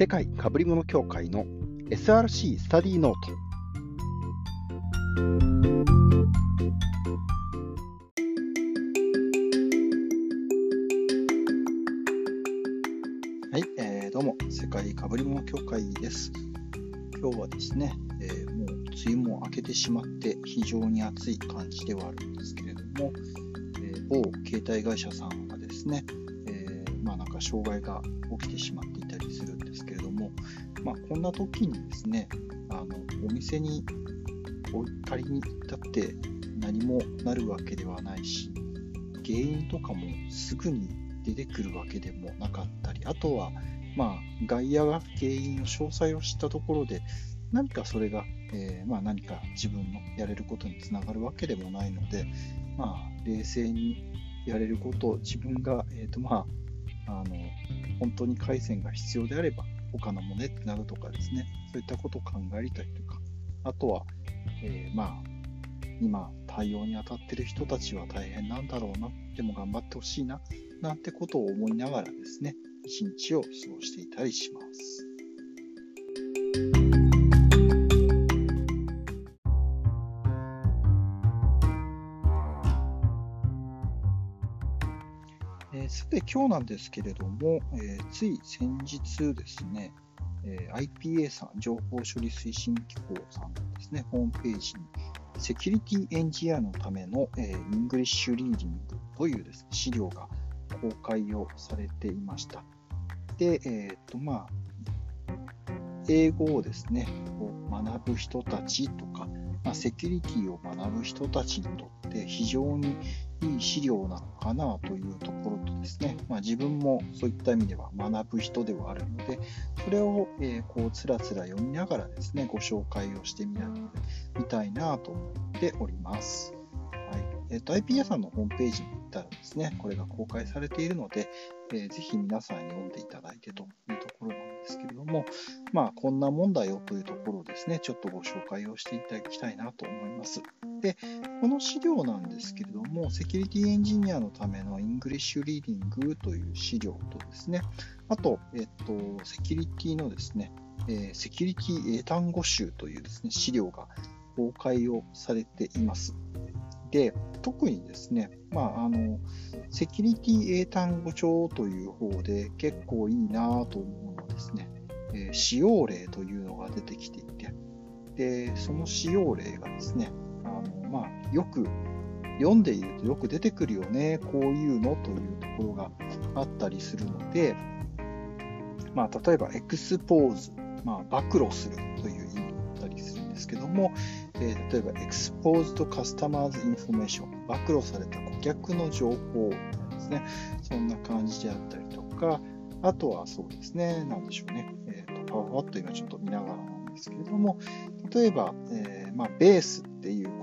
世界かぶり物協会の SRC スタディノート。はい、えー、どうも世界かぶり物協会です。今日はですね、えー、もう梅雨も明けてしまって非常に暑い感じではあるんですけれども、えー、某携帯会社さんがですね、えー、まあなんか障害が起きてしまっていたりするんですけれども、まあ、こんな時にですね、あのお店に仮に行ったって何もなるわけではないし、原因とかもすぐに出てくるわけでもなかったり、あとは、まあ、外野が原因を詳細を知ったところで、何かそれが、えー、まあ、何か自分のやれることにつながるわけでもないので、まあ、冷静にやれること自分が、えーとまあ、あの本当に回線が必要であれば他のもねってなるとかですね、そういったことを考えたりとか、あとは、えー、まあ、今対応に当たってる人たちは大変なんだろうな、でも頑張ってほしいな、なんてことを思いながらですね、一日を過ごしていたりします。て今日なんですけれども、えー、つい先日ですね、えー、IPA さん、情報処理推進機構さんですね、ホームページに、セキュリティエンジニアのための、えー、 English Reading というです、ね、資料が公開をされていました。で、えっ、と、まあ、英語をですね、学ぶ人たちとか、まあ、セキュリティを学ぶ人たちにとって非常にいい資料なのかなというところとですね、まあ、自分もそういった意味では学ぶ人ではあるので、それを、えー、こうつらつら読みながらですね、ご紹介をしてみたいなと思っております。はいえーと、IPA さんのホームページに行ったらですね、これが公開されているので、えー、ぜひ皆さん読んでいただいてというところなんですけれども、まあ、こんなもんだよというところをですね、ちょっとご紹介をしていただきたいなと思います。で、この資料なんですけれども、セキュリティエンジニアのための English Reading という資料とですね、あと、えっと、セキュリティのですね、え、セキュリティ英単語集というですね、資料が公開をされています。で、特にですね、まあ、あの、セキュリティ英単語帳という方で結構いいなと思うのはですね、えー、使用例というのが出てきていて、で、その使用例がですね、よく読んでいるとよく出てくるよね、こういうのというところがあったりするので、まあ、例えばエクスポーズ、まあ、暴露するという意味だったりするんですけども、えー、例えば Exposed Customers Information 暴露された顧客の情報なんですね。そんな感じであったりとかあとはそうですね何でしょうね、えーと、パワーワット今ちょっと見ながらなんですけれども例えば、えー、まあ、ベースっていう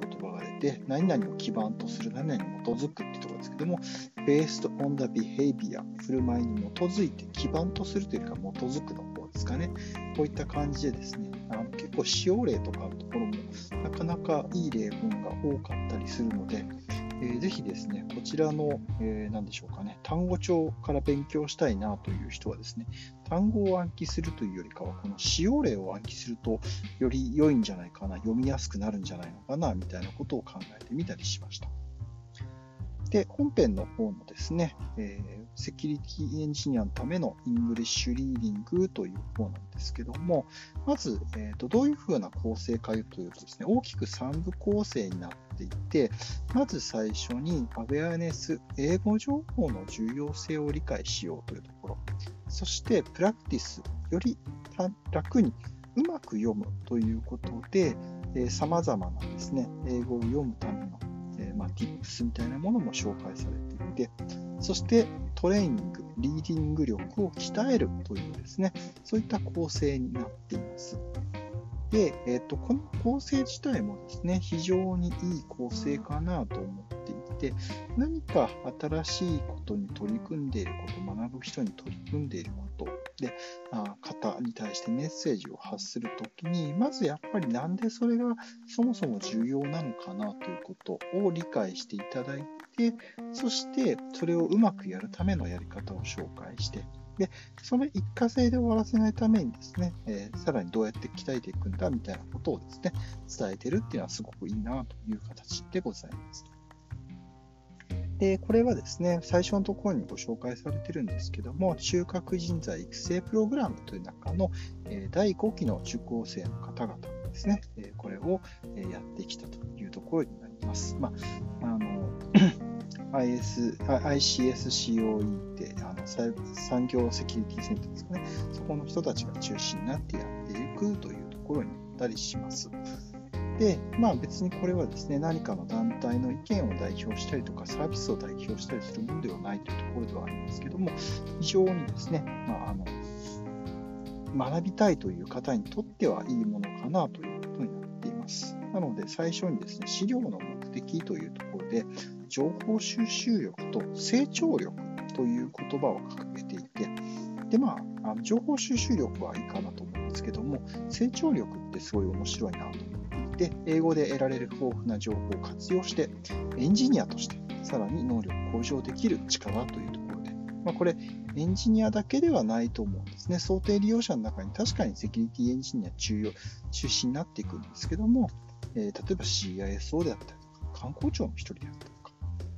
何々を基盤とする何々に基づくってところですけども based on the behavior 振る舞いに基づいて基盤とするというか基づくの方ですかね。こういった感じでですねあの結構使用例とかのところもなかなかいい例文が多かったりするので、えー、ぜひですね、こちらの、えー、何でしょうかね、単語帳から勉強したいなという人はですね、単語を暗記するというよりかは、この使用例を暗記するとより良いんじゃないかな、読みやすくなるんじゃないのかな、みたいなことを考えてみたりしました。で、本編の方のですね、えー、セキュリティエンジニアのための English Reading という方なんですけども、まず、えーと、どういうふうな構成かというとですね、大きく3部構成になっていて、まず最初に awareness、英語情報の重要性を理解しようというところ、そしてプラクティス、より楽にうまく読むということで、さまざまなですね、英語を読むためのえー、まあ、tips みたいなものも紹介されていて、そしてトレーニング、リーディング力を鍛えるというですね、そういった構成になっています。で、えーと、この構成自体もですね、非常にいい構成かなと思っていて、何か新しいことに取り組んでいること、学ぶ人に取り組んでいることで、あ方に対してメッセージを発するときに、まずやっぱりなんでそれがそもそも重要なのかなということを理解していただいて、そしてそれをうまくやるためのやり方を紹介して、で、それ一過性で終わらせないためにですね、えー、さらにどうやって鍛えていくんだみたいなことをですね、伝えてるっていうのはすごくいいなという形でございます。で、これはですね、最初のところにご紹介されてるんですけども、中核人材育成プログラムという中の、第5期の受講生の方々ですね、これをやってきたというところになります。まあ、の IS ICSCOE ってあの産業セキュリティセンターですかね、そこの人たちが中心になってやっていくというところになったりします。で、まあ別にこれはですね、何かの団体の意見を代表したりとか、サービスを代表したりするものではないというところではありますけども、非常にですね、まあ、あの学びたいという方にとってはいいものかなということになっています。なので、最初にですね、資料の目的というところで、情報収集力と成長力という言葉を掲げていて、で、まあ、あの情報収集力はいいかなと思うんですけども、成長力ってすごい面白いなと思っていて、英語で得られる豊富な情報を活用して、エンジニアとしてさらに能力向上できる力というところで、まあ、これ、エンジニアだけではないと思うんですね。想定利用者の中に確かにセキュリティエンジニア中要中心になっていくんですけども、えー、例えば CISO であったりとか、観光庁の一人であったりとか、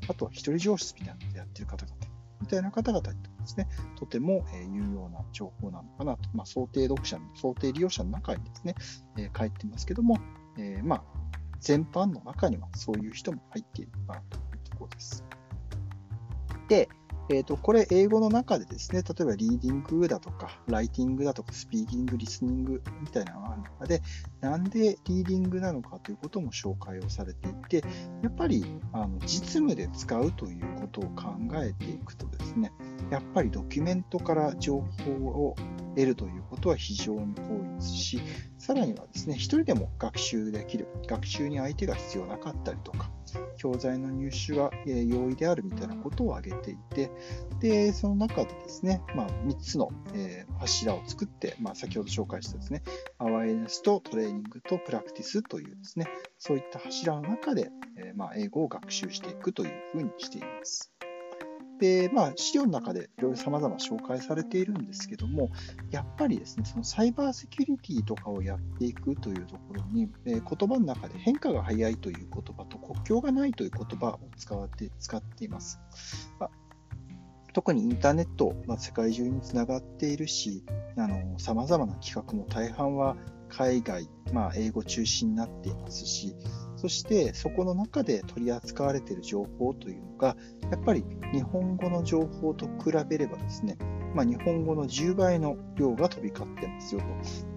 あとは一人上司みたいなのでやってる方々みたいな方々とですね、とても、え有用な情報なのかなと、まあ、想定読者の、想定利用者の中にですね、え書いてますけども、えー、まあ、全般の中にはそういう人も入っているかなというところです。で、えーと、これ、英語の中でですね、例えばリーディングだとか、ライティングだとか、スピーキング、リスニングみたいなのがある中で、なんでリーディングなのかということも紹介をされていて、やっぱりあの実務で使うということを考えていくとですね、やっぱりドキュメントから情報を得るということは非常に多いですし、さらにはですね、一人でも学習できる、学習に相手が必要なかったりとか、教材の入手が容易であるみたいなことを挙げていて、で、その中でですね、まあ、3つの、柱を作って、まあ、先ほど紹介したですね、アワイネスとトレーニングとプラクティスというですね、そういった柱の中で、えー、まあ、英語を学習していくというふうにしています。で、まあ、資料の中でいろいろ様々紹介されているんですけども、やっぱりですね、そのサイバーセキュリティとかをやっていくというところに、えー、言葉の中で変化が早いという言葉と国境がないという言葉を使って使っています。まあ特にインターネット、まあ、世界中につながっているし、さまざまな企画も大半は海外、まあ、英語中心になっていますし、そしてそこの中で取り扱われている情報というのが、やっぱり日本語の情報と比べればですね、まあ、日本語の10倍の量が飛び交ってますよ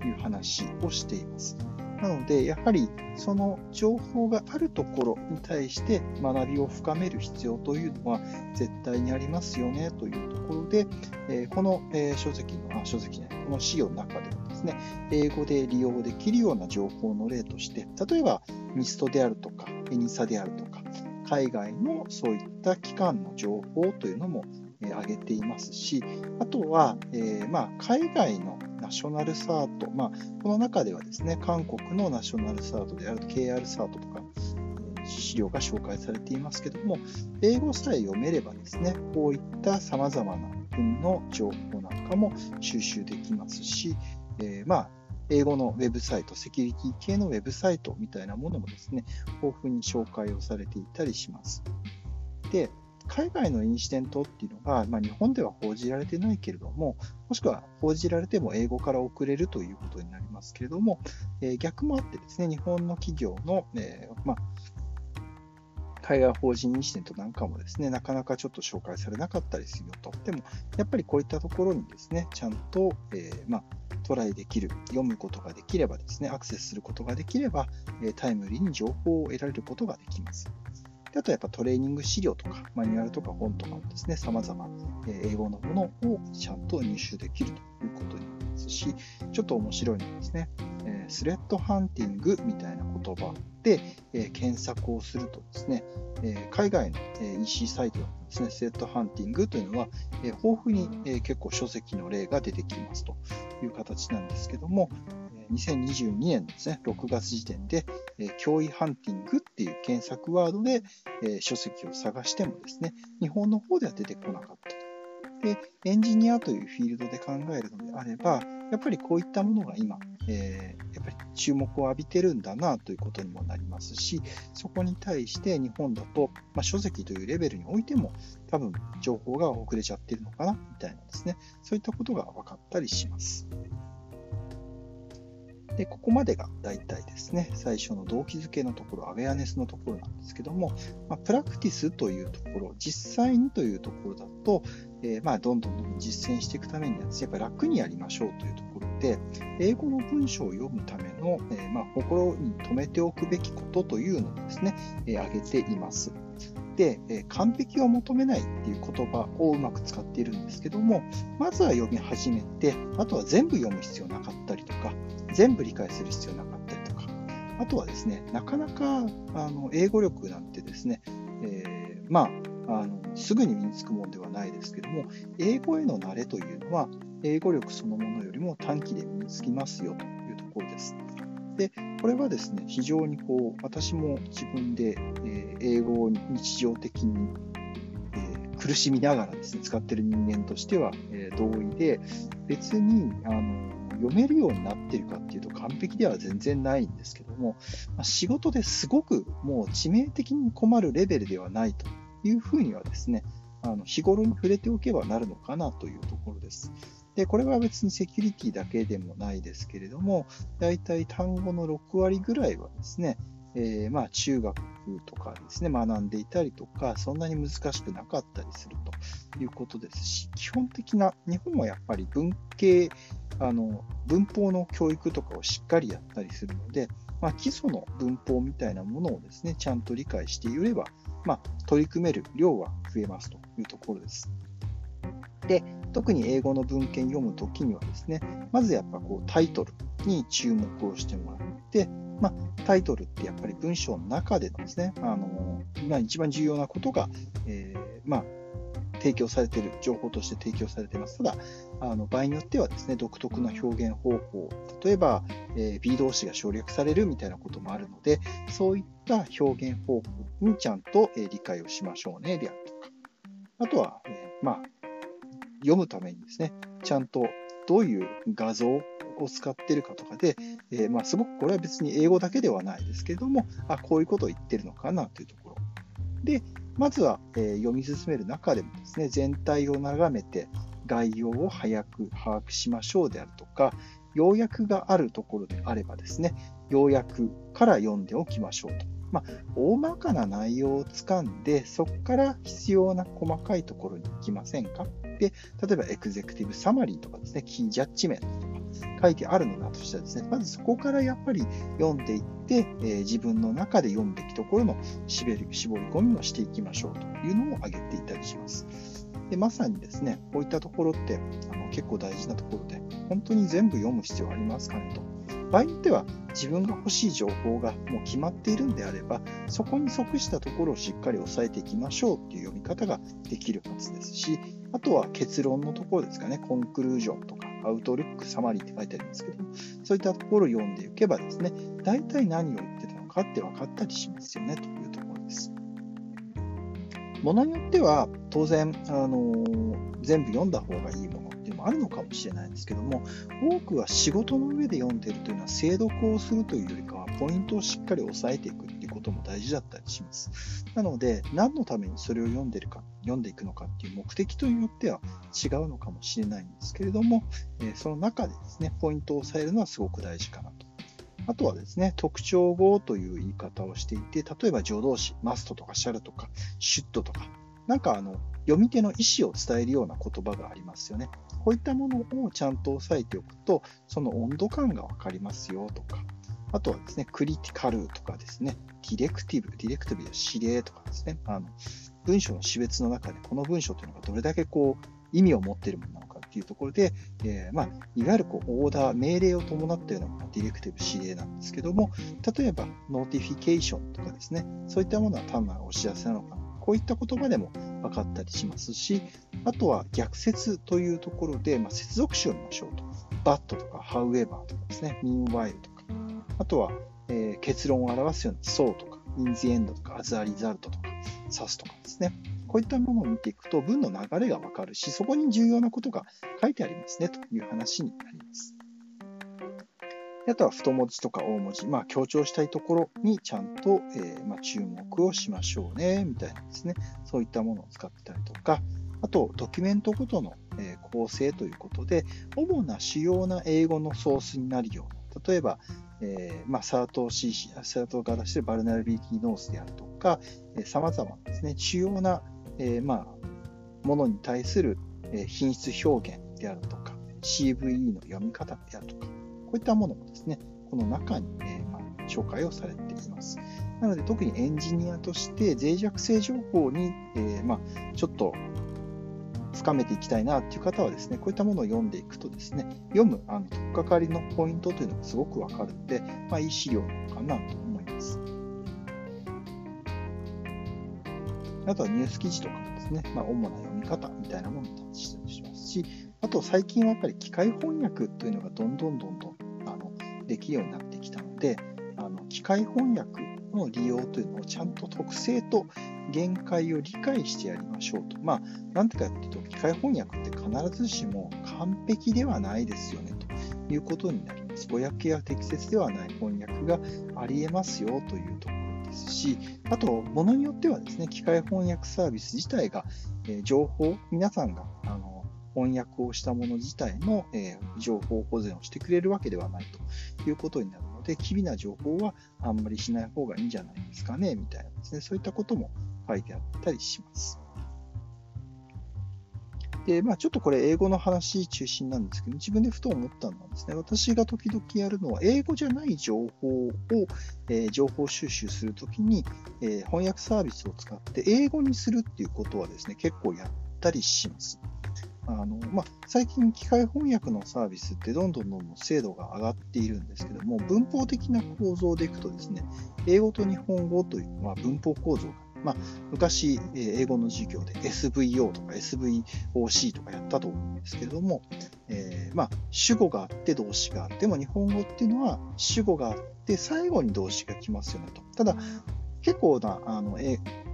という話をしています。なので、やはりその情報があるところに対して学びを深める必要というのは絶対にありますよねというところで、えこの、え書籍の、あ書籍ね、この資料の中ではですね、英語で利用できるような情報の例として、例えばミストであるとか、エニサであるとか、海外のそういった機関の情報というのも、挙げていますし、あとは、えー、まあ、海外のナショナルサート、まあ、この中ではですね、韓国のナショナルサートである KR サートとか、資料が紹介されていますけども、英語さえ読めればですね、こういった様々な国の情報なんかも収集できますし、えー、まあ、英語のウェブサイト、セキュリティ系のウェブサイトみたいなものもですね、豊富に紹介をされていたりします。で、海外のインシデントっていうのが、まあ、日本では報じられてないけれども、もしくは報じられても英語から送れるということになりますけれども、えー、逆もあってですね、日本の企業の、えー、まあ、海外法人インシデントなんかもですね、なかなかちょっと紹介されなかったりするよと。でも、やっぱりこういったところにですね、ちゃんと、えー、まあ、トライできる、読むことができればですね、アクセスすることができれば、えタイムリーに情報を得られることができます。であとやっぱトレーニング資料とか、マニュアルとか本とかもですね、様々、え英語のものをちゃんと入手できるということになりますし、ちょっと面白いのはですね、えスレッドハンティングみたいな言葉で、え検索をするとですね、え海外の、え EC サイトですね、スレッドハンティングというのは、え豊富に、え結構書籍の例が出てきますという形なんですけども、2022年ですね、6月時点で、え脅威ハンティングっていう検索ワードで、え書籍を探してもですね、日本の方では出てこなかったと。で、エンジニアというフィールドで考えるのであれば、やっぱりこういったものが今、えー、やっぱり注目を浴びてるんだなということにもなりますし、そこに対して日本だと、まあ、書籍というレベルにおいても、多分情報が遅れちゃってるのかなみたいなですね、そういったことが分かったりします。で、ここまでが大体ですね、最初の動機づけのところ、アウェアネスのところなんですけども、まあ、プラクティスというところ、実際にというところだと、えー、まあどんどんどんどん実践していくためにはね、やっぱ楽にやりましょうというところ。で、英語の文章を読むための、えー、まあ心に留めておくべきことというのをですね、えー、挙げています。で、え完璧を求めないっていう言葉をうまく使っているんですけども、まずは読み始めて、あとは全部読む必要なかったりとか、全部理解する必要なかったりとか、あとはですね、なかなかあの英語力なんてですね、えー、まあ、あのすぐに身につくものではないですけども、英語への慣れというのは、英語力そのものよりも短期で身につきますよというところです。で、これはですね、非常にこう、私も自分で、え、英語を日常的に、え、苦しみながらですね、使ってる人間としては、え、同意で、別に、あの、読めるようになってるかっていうと完璧では全然ないんですけども、ま、仕事ですごくもう致命的に困るレベルではないというふうにはですね、あの日頃に触れておけばなるのかなというところです。で、これは別にセキュリティだけでもないですけれども、大体単語の6割ぐらいはですね、えー、まあ中学とかですね、学んでいたりとか、そんなに難しくなかったりするということですし、基本的な、日本はやっぱり文系、あの文法の教育とかをしっかりやったりするので、まあ、基礎の文法みたいなものをですね、ちゃんと理解していれば、まあ、取り組める量は増えますというところです。で、特に英語の文献読むときにはですね、まずやっぱこうタイトルに注目をしてもらって、まあ、タイトルってやっぱり文章の中でのですね、あのまあ、一番重要なことが、えー、まあ、提供されている、情報として提供されています。ただ、あの場合によってはですね、独特な表現方法、例えば、えー、B 動詞が省略されるみたいなこともあるので、そういった表現方法にちゃんと、えー、理解をしましょうね、であるとか。あとは、えー、まあ、読むためにですね、ちゃんとどういう画像を使ってるかとかで、えー、まあ、すごくこれは別に英語だけではないですけれども、あ、こういうことを言ってるのかなというところ。で、まずは、えー、読み進める中でもですね、全体を眺めて概要を早く把握しましょうであるとか、要約があるところであればですね、要約から読んでおきましょうと。まあ、大まかな内容をつかんで、そこから必要な細かいところに行きませんか？で、例えばエグゼクティブサマリーとかですね、キージャッジメントとか書いてあるのだとしたらですね、まずそこからやっぱり読んでいって、えー、自分の中で読むべきところの絞り絞り込みをしていきましょうというのを挙げていたりします。でまさにですね、こういったところってあの結構大事なところで、本当に全部読む必要ありますかねと。場合によっては自分が欲しい情報がもう決まっているんであれば、そこに即したところをしっかり押さえていきましょうっていう読み方ができるはずですし、あとは結論のところですかね、コンクルージョンとか、アウトルック、サマリーって書いてありますけど、そういったところを読んでいけばですね、大体何を言ってたのかって分かったりしますよねというところです。ものによっては、当然、あのー、全部読んだ方がいいもののもあるのかもしれないんですけども、多くは仕事の上で読んでるというのは、精読をするというよりかは、ポイントをしっかり押さえていくっていうことも大事だったりします。なので、何のためにそれを読んでるか、読んでいくのかっていう目的とによっては違うのかもしれないんですけれども、えその中でですね、ポイントを押さえるのはすごく大事かなと。あとはですね、特徴語という言い方をしていて、例えば助動詞、 must とか shall とか、 should とか、なんかあの、読み手の意思を伝えるような言葉がありますよね。こういったものをちゃんと押さえておくと、その温度感がわかりますよとか、あとはですね、 critical とかですね、 directive、directive や指令とかですね、あの文章の種別の中でこの文章というのがどれだけこう意味を持っているものなのかっていうところで、えー、まあ、いわゆるこうオーダー、命令を伴ったようなものが directive 指令なんですけども、例えば notification とかですね、そういったものは単なるお知らせなのか、こういった言葉でも分かったりしますし、あとは逆接というところで、まあ、接続詞を見ましょうと。but とか however とかですね、meanwhile とか、あとは、えー、結論を表すような so とか in the end とか as a result とか s u s とかですね。こういったものを見ていくと文の流れがわかるし、そこに重要なことが書いてありますねという話になります。あとは太文字とか大文字、まあ、強調したいところにちゃんと、えー、まあ、注目をしましょうね、みたいなですね、そういったものを使ってたりとか、あと、ドキュメントごとの、えー、構成ということで、主な主要な英語のソースになるような、例えば、えー、まあ、サート CC、サートが出しているバルナルビリティノースであるとか、え様々なですね、主要な、えまあ、ものに対する、え品質表現であるとか、CVE の読み方であるとか、こういったものもですね、この中に、えまあ、紹介をされています。なので、特にエンジニアとして脆弱性情報に、えまあ、ちょっと深めていきたいなっていう方はですね、こういったものを読んでいくとですね、読むあの取っかかりのポイントというのがすごくわかるので、まあ、いい資料かなと思います。あとはニュース記事とかもですね、まあ、主な読み方みたいなものもしたりしますし、あと最近はやっぱり機械翻訳というのがどんどんどんどんできるようになってきたので、あの機械翻訳の利用というのをちゃんと特性と限界を理解してやりましょうと。まあ、なんてかっていうと、機械翻訳って必ずしも完璧ではないですよねということになります。語訳や適切ではない翻訳がありえますよというところですし、あと、ものによってはですね、機械翻訳サービス自体が、えー、情報、皆さんがあの翻訳をしたもの自体の、えー、情報保全をしてくれるわけではないということになるので、機微な情報はあんまりしない方がいいんじゃないですかね、みたいなですね、そういったことも書いてあったりします。で、まあ、ちょっとこれ英語の話中心なんですけど、自分でふと思ったのはですね、私が時々やるのは、英語じゃない情報を、えー、情報収集するときに、えー、翻訳サービスを使って英語にするっていうことはですね、結構やったりします。あのまあ、最近、機械翻訳のサービスってどんどんどんどん精度が上がっているんですけども、文法的な構造でいくとですね、英語と日本語という、まあ、文法構造が、まあ、昔、英語の授業で SVO とか SVOC とかやったと思うんですけれども、えー、まあ、主語があって動詞があって、も日本語っていうのは主語があって最後に動詞が来ますよねと。ただ、結構なあの、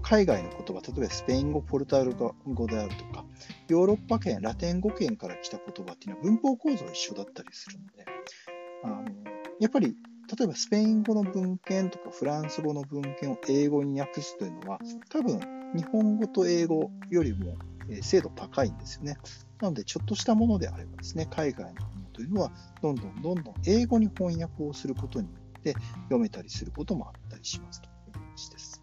海外の言葉、例えばスペイン語、ポルタル語であるとか、ヨーロッパ圏、ラテン語圏から来た言葉っていうのは文法構造一緒だったりするので、あのやっぱり例えばスペイン語の文献とかフランス語の文献を英語に訳すというのは、多分日本語と英語よりも精度高いんですよね。なので、ちょっとしたものであればですね、海外のものというのは、どんどんどんどん英語に翻訳をすることによって読めたりすることもあったりしますという話です。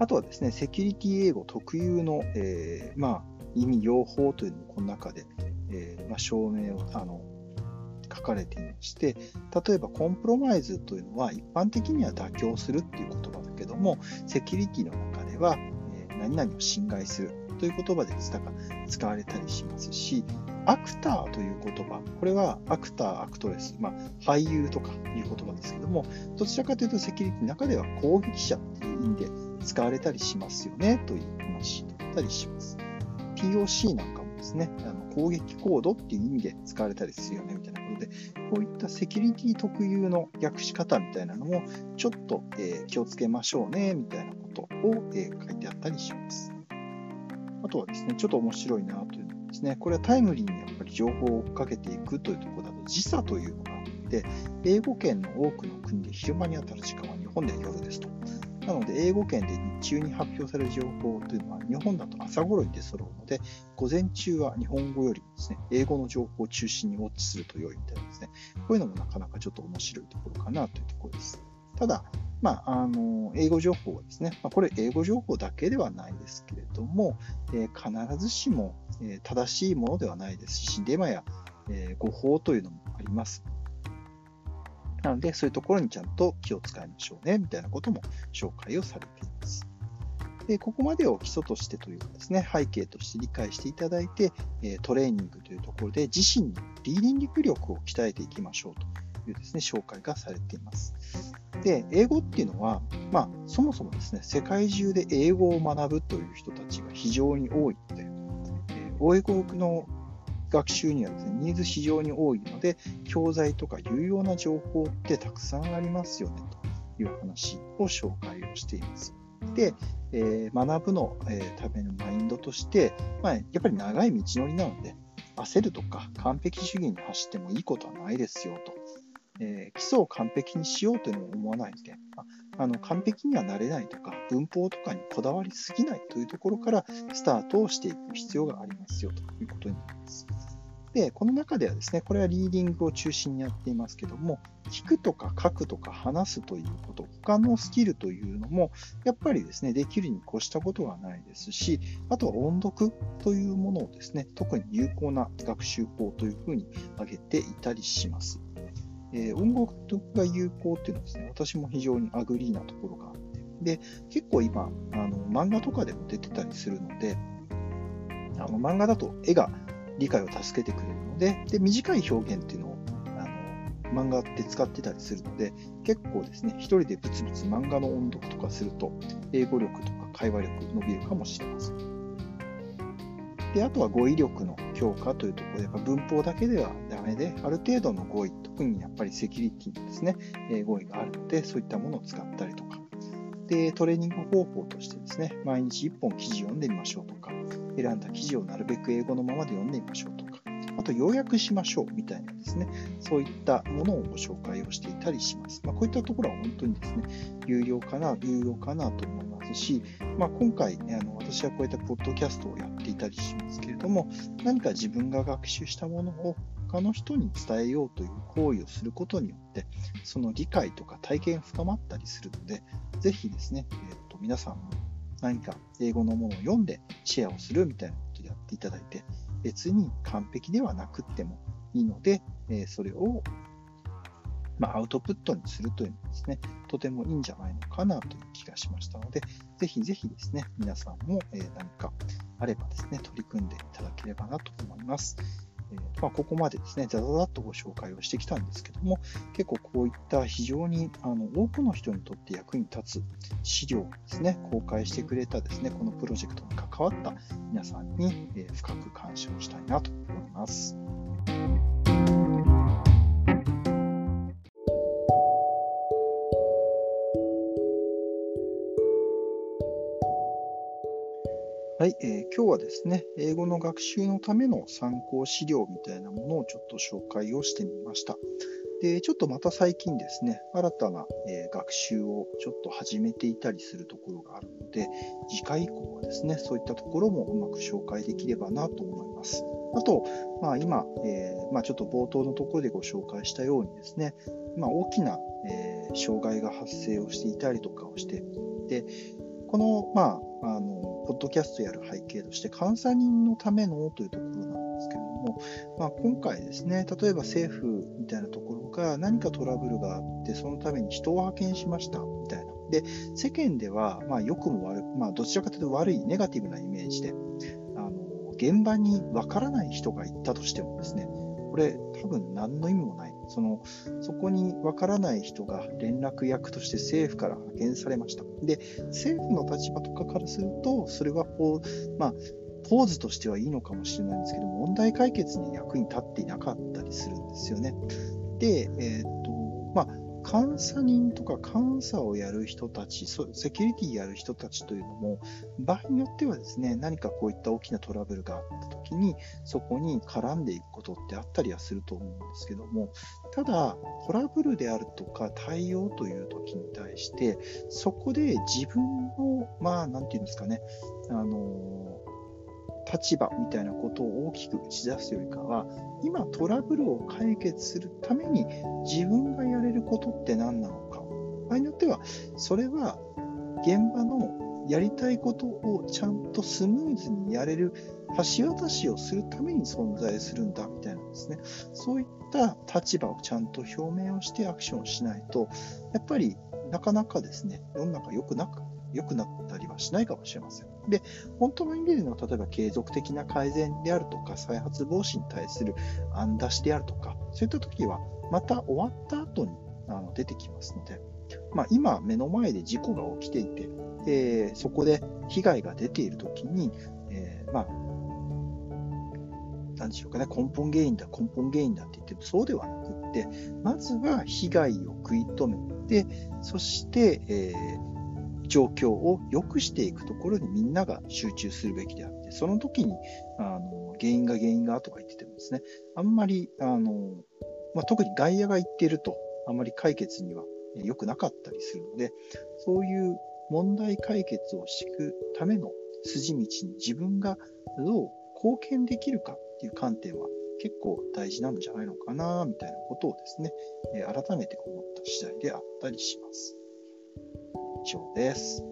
あとはですね、セキュリティ英語特有の、えー、まあ、意味、用法というのもこの中で、えー、まあ、証明をあの書かれていまして、例えばコンプロマイズというのは一般的には妥協するっていう言葉だけども、セキュリティの中では、えー、何々を侵害するという言葉で使われたりしますし、アクターという言葉、これはアクター、アクトレス、まあ、俳優とかいう言葉ですけども、どちらかというとセキュリティの中では攻撃者っていう意味で使われたりしますよねという話だったりします。POC なんかもですね、あの攻撃コードっていう意味で使われたりするよねみたいなことで、こういったセキュリティ特有の訳し方みたいなのもちょっと、えー、気をつけましょうねみたいなことを、えー、書いてあったりします。あとはですね、ちょっと面白いなというですね、これはタイムリーにやっぱり情報を追っかけていくというところだと時差というのがあって、英語圏の多くの国で昼間に当たる時間は日本では夜ですと。なので、英語圏で日中に発表される情報というのは、日本だと朝頃に出揃うので、午前中は日本語よりですね、英語の情報を中心にウォッチすると良いみたいなですね、こういうのもなかなかちょっと面白いところかなというところです。ただ、まあ、あの英語情報ですね、まあ、これ英語情報だけではないですけれども、えー、必ずしも、え、正しいものではないですし、デマや、えー、誤報というのもありますなので、そういうところにちゃんと気を使いましょうね、みたいなことも紹介をされています。でここまでを基礎としてというかですね、背景として理解していただいて、えトレーニングというところで自身のリーディング力を鍛えていきましょうというですね、紹介がされています。で、英語っていうのは、まあ、そもそもですね、世界中で英語を学ぶという人たちが非常に多いので、えー、英語の学習にはですね、ニーズ非常に多いので、教材とか有用な情報ってたくさんありますよねという話を紹介をしています。で、えー、学ぶの、えー、ためのマインドとして、まあ、やっぱり長い道のりなので、焦るとか完璧主義に走ってもいいことはないですよと。えー、基礎を完璧にしようというのを思わないので、あの完璧にはなれないとか、文法とかにこだわりすぎないというところからスタートをしていく必要がありますよということになります。で、この中ではですね、これはリーディングを中心にやっていますけども、聞くとか書くとか話すということ、他のスキルというのも、やっぱりですね、できるに越したことはないですし、あとは音読というものをですね、特に有効な学習法というふうに挙げていたりします。えー、音読が有効っていうのはですね、私も非常に agree なところがあって、で、結構今、あの漫画とかでも出てたりするので、あの漫画だと絵が理解を助けてくれるので、で短い表現っていうのをあの漫画って使ってたりするので、結構ですね、一人でブツブツ漫画の音読とかすると、英語力とか会話力伸びるかもしれません。で、あとは語彙力の強化というところで、やっぱ文法だけではダメで、ある程度の語彙と、特にやっぱりセキュリティですね、え語彙があるので、そういったものを使ったりとか、で、トレーニング方法としてですね、毎日1本記事を読んでみましょうとか、選んだ記事をなるべく英語のままで読んでみましょうとか、あと要約しましょうみたいなですね、そういったものをご紹介をしていたりします。まあ、こういったところは本当にですね、有料かな、有料かなと思いますし、まあ、今回、ねあの私はこういったポッドキャストをやっていたりしますけれども、何か自分が学習したものを他の人に伝えようという行為をすることによって、その理解とか体験深まったりするので、ぜひですね、えーと、皆さんも何か英語のものを読んでシェアをするみたいなことをやっていただいて、別に完璧ではなくってもいいので、えー、それを、まあ、アウトプットにするというのはですね、とてもいいんじゃないのかなという気がしましたので、ぜひぜひですね、皆さんも、え何かあればですね、取り組んでいただければなと思います。え、まあ、ここまでですね、ざざざっとご紹介をしてきたんですけども、結構こういった非常にあの多くの人にとって役に立つ資料をですね、公開してくれたですね、このプロジェクトに関わった皆さんに、え、深く感謝をしたいなと思います。はい、えー、今日はですね、英語の学習のための参考資料みたいなものをちょっと紹介をしてみました。で、ちょっとまた最近ですね、新たな、えー、学習をちょっと始めていたりするところがあるので、次回以降はですね、そういったところもうまく紹介できればなと思います。あと、まあ、今、えー、まあ、ちょっと冒頭のところでご紹介したようにですね、まあ、大きな、え、障害が発生をしていたりとかをして、で、この、まあ、あの、ポッドキャストやる背景として、監査人のためのというところなんですけれども、まあ、今回ですね、例えば政府みたいなところが何かトラブルがあって、そのために人を派遣しましたみたいな。で、世間では、まあ、良くも悪く、まあ、どちらかというと悪い、ネガティブなイメージで、あの、現場にわからない人が行ったとしてもですね、これ多分何の意味もない。その、そこにわからない人が連絡役として政府から派遣されました。で、政府の立場とかからすると、それはこう、まあ、ポーズとしてはいいのかもしれないんですけど、問題解決に役に立っていなかったりするんですよね。で、えー、監査人とか監査をやる人たち、セキュリティやる人たちというのも、場合によってはですね、何かこういった大きなトラブルがあったときに、そこに絡んでいくことってあったりはすると思うんですけども、ただ、トラブルであるとか対応というときに対して、そこで自分の、まあ、なんていうんですかね、あの立場みたいなことを大きく打ち出すよりかは、今トラブルを解決するために自分がやれることって何なのか。場合によっては、それは現場のやりたいことをちゃんとスムーズにやれる橋渡しをするために存在するんだみたいなんですね。そういった立場をちゃんと表明をしてアクションしないと、やっぱりなかなかですね、世の中良くなく良くなったりはしないかもしれません。で、本当の意味での、例えば継続的な改善であるとか、再発防止に対する案出しであるとか、そういった時は、また終わった後にあの出てきますので、まあ、今、目の前で事故が起きていて、えー、そこで被害が出ている時に、えー、まあ、なんでしょうかね、根本原因だ、根本原因だって言ってもそうではなくって、まずは被害を食い止めて、そして、えー状況を良くしていくところにみんなが集中するべきであって、その時にあの原因が原因がとか言っててもですね、あんまり、あのまあ、特に外野が言っていると、あんまり解決には良くなかったりするので、そういう問題解決をしていくための筋道に自分がどう貢献できるかっていう観点は結構大事なんじゃないのかな、みたいなことをですね、改めて思った次第であったりします。以上です。